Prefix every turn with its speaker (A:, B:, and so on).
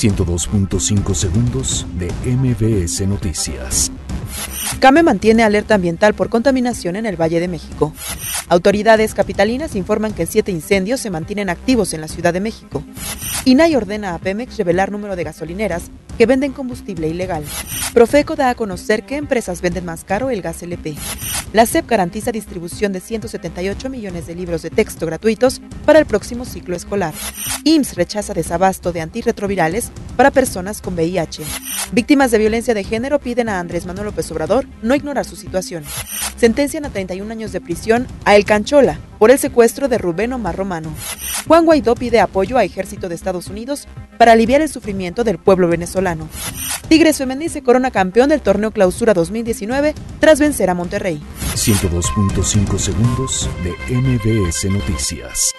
A: 102.5 segundos de MBS Noticias.
B: CAME mantiene alerta ambiental por contaminación en el Valle de México. Autoridades capitalinas informan que siete incendios se mantienen activos en la Ciudad de México. INAI ordena a Pemex revelar número de gasolineras que venden combustible ilegal. Profeco da a conocer qué empresas venden más caro el gas LP. La SEP garantiza distribución de 178 millones de libros de texto gratuitos para el próximo ciclo escolar. IMSS rechaza desabasto de antirretrovirales para personas con VIH. Víctimas de violencia de género piden a Andrés Manuel López Obrador no ignorar su situación. Sentencian a 31 años de prisión a El Canchola por el secuestro de Rubén Omar Romano. Juan Guaidó pide apoyo a Ejército de Estados Unidos para aliviar el sufrimiento del pueblo venezolano. Tigres Femenil se corona campeón del torneo Clausura 2019 tras vencer a Monterrey.
A: 102.5 segundos de MBS Noticias.